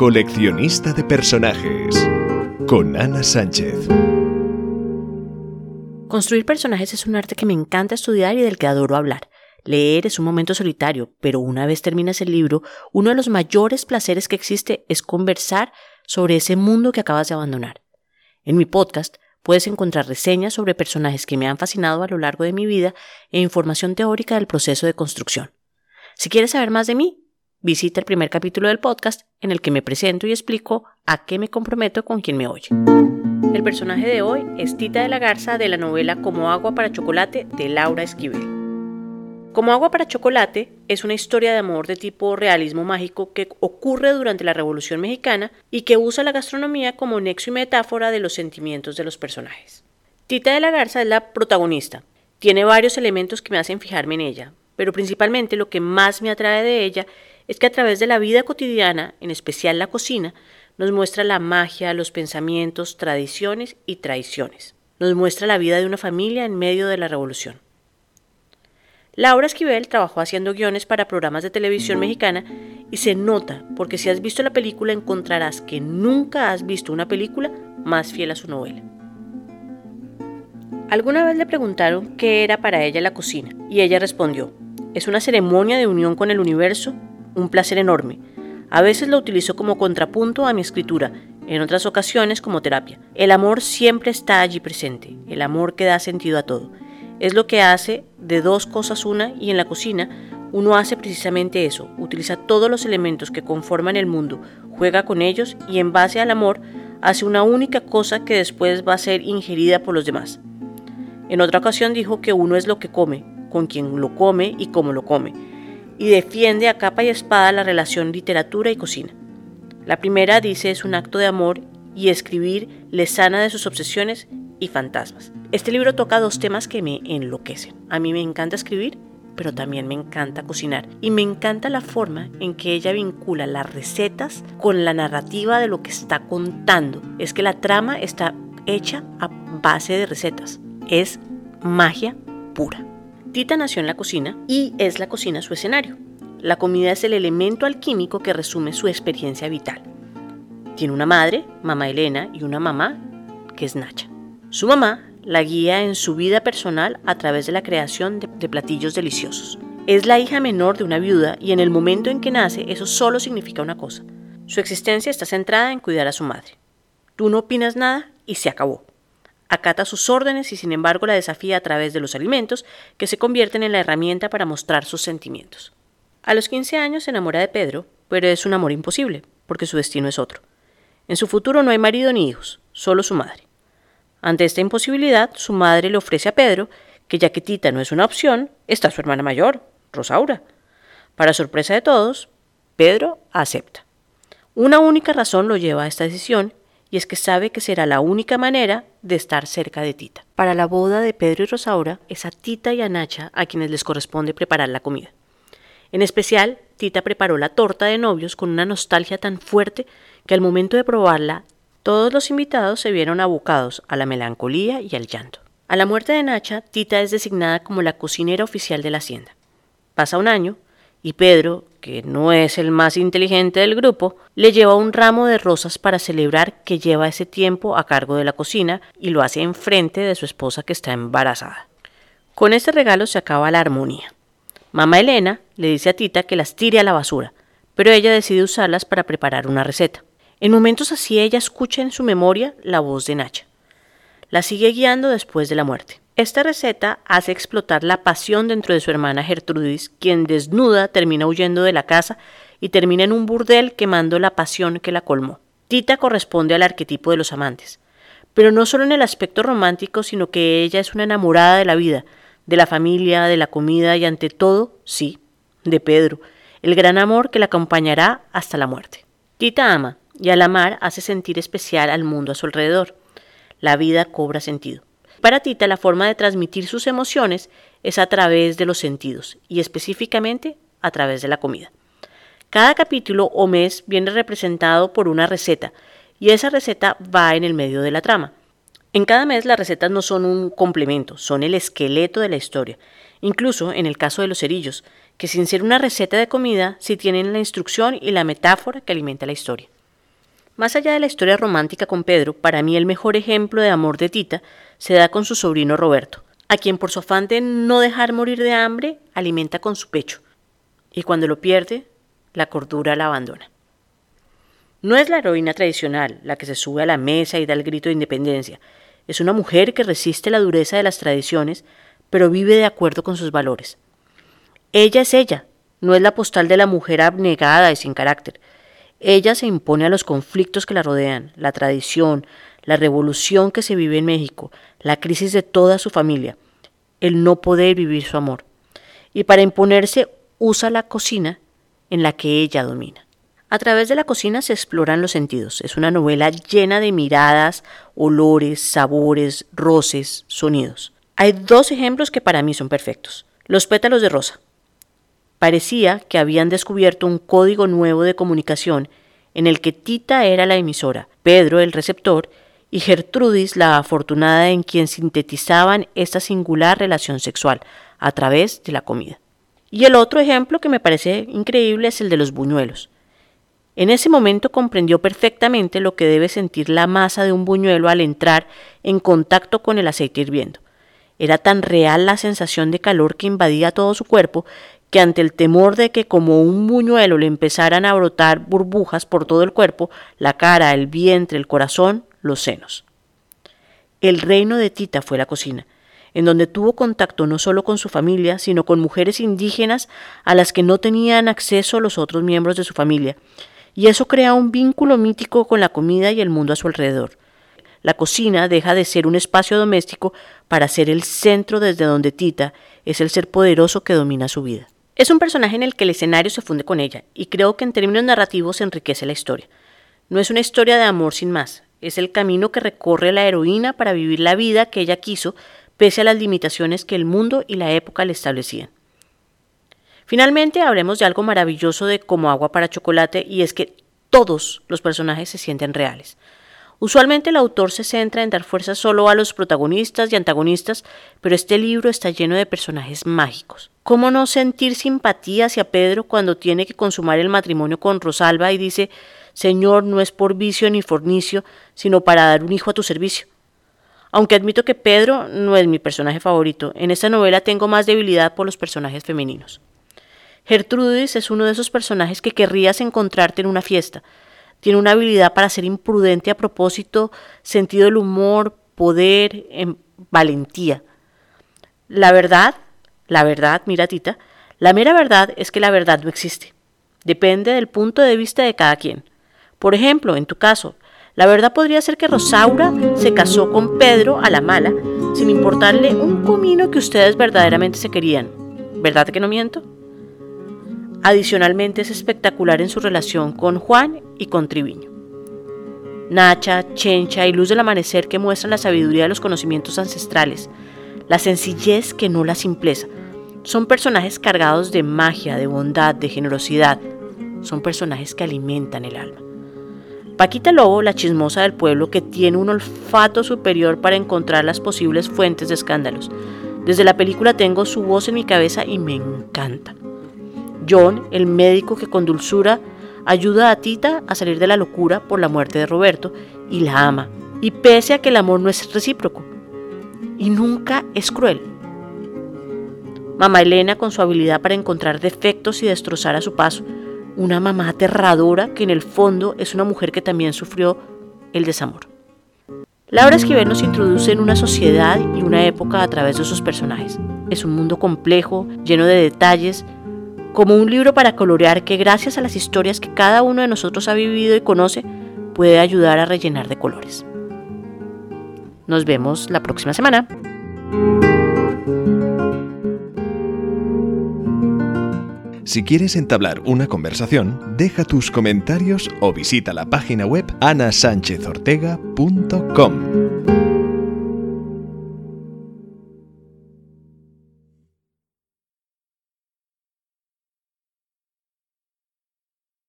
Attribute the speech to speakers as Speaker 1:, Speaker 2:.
Speaker 1: Coleccionista de personajes con Ana Sánchez.
Speaker 2: Construir personajes es un arte que me encanta estudiar y del que adoro hablar. Leer es un momento solitario, pero una vez terminas el libro, uno de los mayores placeres que existe es conversar sobre ese mundo que acabas de abandonar. En mi podcast puedes encontrar reseñas sobre personajes que me han fascinado a lo largo de mi vida e información teórica del proceso de construcción. Si quieres saber más de mí, visita el primer capítulo del podcast en el que me presento y explico a qué me comprometo con quien me oye. El personaje de hoy es Tita de la Garza de la novela Como agua para chocolate de Laura Esquivel. Como agua para chocolate es una historia de amor de tipo realismo mágico que ocurre durante la Revolución Mexicana y que usa la gastronomía como nexo y metáfora de los sentimientos de los personajes. Tita de la Garza es la protagonista. Tiene varios elementos que me hacen fijarme en ella, pero principalmente lo que más me atrae de ella es que a través de la vida cotidiana, en especial la cocina, nos muestra la magia, los pensamientos, tradiciones y traiciones. Nos muestra la vida de una familia en medio de la revolución. Laura Esquivel trabajó haciendo guiones para programas de televisión mexicana y se nota porque si has visto la película encontrarás que nunca has visto una película más fiel a su novela. Alguna vez le preguntaron qué era para ella la cocina y ella respondió, es una ceremonia de unión con el universo, un placer enorme. A veces lo utilizo como contrapunto a mi escritura, en otras ocasiones como terapia. El amor siempre está allí presente, el amor que da sentido a todo. Es lo que hace de dos cosas una y en la cocina uno hace precisamente eso, utiliza todos los elementos que conforman el mundo, juega con ellos y en base al amor hace una única cosa que después va a ser ingerida por los demás. En otra ocasión dijo que uno es lo que come, con quien lo come y cómo lo come, y defiende a capa y espada la relación literatura y cocina. La primera dice es un acto de amor y escribir le sana de sus obsesiones y fantasmas. Este libro toca dos temas que me enloquecen. A mí me encanta escribir, pero también me encanta cocinar. Y me encanta la forma en que ella vincula las recetas con la narrativa de lo que está contando. Es que la trama está hecha a base de recetas. Es magia pura. Tita nació en la cocina y es la cocina su escenario. La comida es el elemento alquímico que resume su experiencia vital. Tiene una madre, mamá Elena, y una mamá que es Nacha. Su mamá la guía en su vida personal a través de la creación de, platillos deliciosos. Es la hija menor de una viuda y en el momento en que nace eso solo significa una cosa. Su existencia está centrada en cuidar a su madre. Tú no opinas nada y se acabó. Acata sus órdenes y sin embargo la desafía a través de los alimentos que se convierten en la herramienta para mostrar sus sentimientos. A los 15 años se enamora de Pedro, pero es un amor imposible, porque su destino es otro. En su futuro no hay marido ni hijos, solo su madre. Ante esta imposibilidad, su madre le ofrece a Pedro que ya que Tita no es una opción, está su hermana mayor, Rosaura. Para sorpresa de todos, Pedro acepta. Una única razón lo lleva a esta decisión y es que sabe que será la única manera de estar cerca de Tita. Para la boda de Pedro y Rosaura es a Tita y a Nacha a quienes les corresponde preparar la comida. En especial, Tita preparó la torta de novios con una nostalgia tan fuerte que al momento de probarla todos los invitados se vieron abocados a la melancolía y al llanto. A la muerte de Nacha, Tita es designada como la cocinera oficial de la hacienda. Pasa un año y Pedro, que no es el más inteligente del grupo, le lleva un ramo de rosas para celebrar que lleva ese tiempo a cargo de la cocina y lo hace enfrente de su esposa que está embarazada. Con este regalo se acaba la armonía. Mamá Elena le dice a Tita que las tire a la basura, pero ella decide usarlas para preparar una receta. En momentos así ella escucha en su memoria la voz de Nacha. La sigue guiando después de la muerte. Esta receta hace explotar la pasión dentro de su hermana Gertrudis, quien desnuda termina huyendo de la casa y termina en un burdel quemando la pasión que la colmó. Tita corresponde al arquetipo de los amantes, pero no solo en el aspecto romántico, sino que ella es una enamorada de la vida, de la familia, de la comida y ante todo, sí, de Pedro, el gran amor que la acompañará hasta la muerte. Tita ama, y al amar hace sentir especial al mundo a su alrededor. La vida cobra sentido. Para Tita la forma de transmitir sus emociones es a través de los sentidos y específicamente a través de la comida. Cada capítulo o mes viene representado por una receta y esa receta va en el medio de la trama. En cada mes las recetas no son un complemento, son el esqueleto de la historia. Incluso en el caso de los cerillos, que sin ser una receta de comida, sí tienen la instrucción y la metáfora que alimenta la historia. Más allá de la historia romántica con Pedro, para mí el mejor ejemplo de amor de Tita se da con su sobrino Roberto, a quien por su afán de no dejar morir de hambre alimenta con su pecho, y cuando lo pierde, la cordura la abandona. No es la heroína tradicional la que se sube a la mesa y da el grito de independencia, es una mujer que resiste la dureza de las tradiciones, pero vive de acuerdo con sus valores. Ella es ella, no es la postal de la mujer abnegada y sin carácter, ella se impone a los conflictos que la rodean, la tradición, la revolución que se vive en México, la crisis de toda su familia, el no poder vivir su amor. Y para imponerse usa la cocina en la que ella domina. A través de la cocina se exploran los sentidos. Es una novela llena de miradas, olores, sabores, roces, sonidos. Hay dos ejemplos que para mí son perfectos. Los pétalos de rosa. Parecía que habían descubierto un código nuevo de comunicación en el que Tita era la emisora, Pedro el receptor y Gertrudis la afortunada en quien sintetizaban esta singular relación sexual a través de la comida. Y el otro ejemplo que me parece increíble es el de los buñuelos. En ese momento comprendió perfectamente lo que debe sentir la masa de un buñuelo al entrar en contacto con el aceite hirviendo. Era tan real la sensación de calor que invadía todo su cuerpo que ante el temor de que como un buñuelo le empezaran a brotar burbujas por todo el cuerpo, la cara, el vientre, el corazón, los senos. El reino de Tita fue la cocina, en donde tuvo contacto no solo con su familia, sino con mujeres indígenas a las que no tenían acceso los otros miembros de su familia, y eso crea un vínculo mítico con la comida y el mundo a su alrededor. La cocina deja de ser un espacio doméstico para ser el centro desde donde Tita es el ser poderoso que domina su vida. Es un personaje en el que el escenario se funde con ella, y creo que en términos narrativos enriquece la historia. No es una historia de amor sin más, es el camino que recorre la heroína para vivir la vida que ella quiso, pese a las limitaciones que el mundo y la época le establecían. Finalmente, hablemos de algo maravilloso de Como agua para chocolate, y es que todos los personajes se sienten reales. Usualmente el autor se centra en dar fuerza solo a los protagonistas y antagonistas, pero este libro está lleno de personajes mágicos. ¿Cómo no sentir simpatía hacia Pedro cuando tiene que consumar el matrimonio con Rosalba y dice, Señor, no es por vicio ni fornicio, sino para dar un hijo a tu servicio? Aunque admito que Pedro no es mi personaje favorito, en esta novela tengo más debilidad por los personajes femeninos. Gertrudis es uno de esos personajes que querrías encontrarte en una fiesta, tiene una habilidad para ser imprudente a propósito, sentido del humor, poder, em, valentía. La verdad, la verdad, mira Tita, la mera verdad es que la verdad no existe. Depende del punto de vista de cada quien. Por ejemplo, en tu caso, la verdad podría ser que Rosaura se casó con Pedro a la mala, sin importarle un comino que ustedes verdaderamente se querían. ¿Verdad que no miento? Adicionalmente es espectacular en su relación con Juan y con Triviño. Nacha, Chencha y Luz del Amanecer que muestran la sabiduría de los conocimientos ancestrales, la sencillez que no la simpleza. Son personajes cargados de magia, de bondad, de generosidad. Son personajes que alimentan el alma. Paquita Lobo, la chismosa del pueblo que tiene un olfato superior para encontrar las posibles fuentes de escándalos. Desde la película tengo su voz en mi cabeza y me encanta. John, el médico que con dulzura ayuda a Tita a salir de la locura por la muerte de Roberto y la ama, y pese a que el amor no es recíproco y nunca es cruel. Mamá Elena con su habilidad para encontrar defectos y destrozar a su paso, una mamá aterradora que en el fondo es una mujer que también sufrió el desamor. Laura Esquivel nos introduce en una sociedad y una época a través de sus personajes. Es un mundo complejo, lleno de detalles, como un libro para colorear que gracias a las historias que cada uno de nosotros ha vivido y conoce, puede ayudar a rellenar de colores. Nos vemos la próxima semana.
Speaker 1: Si quieres entablar una conversación, deja tus comentarios o visita la página web anasanchezortega.com.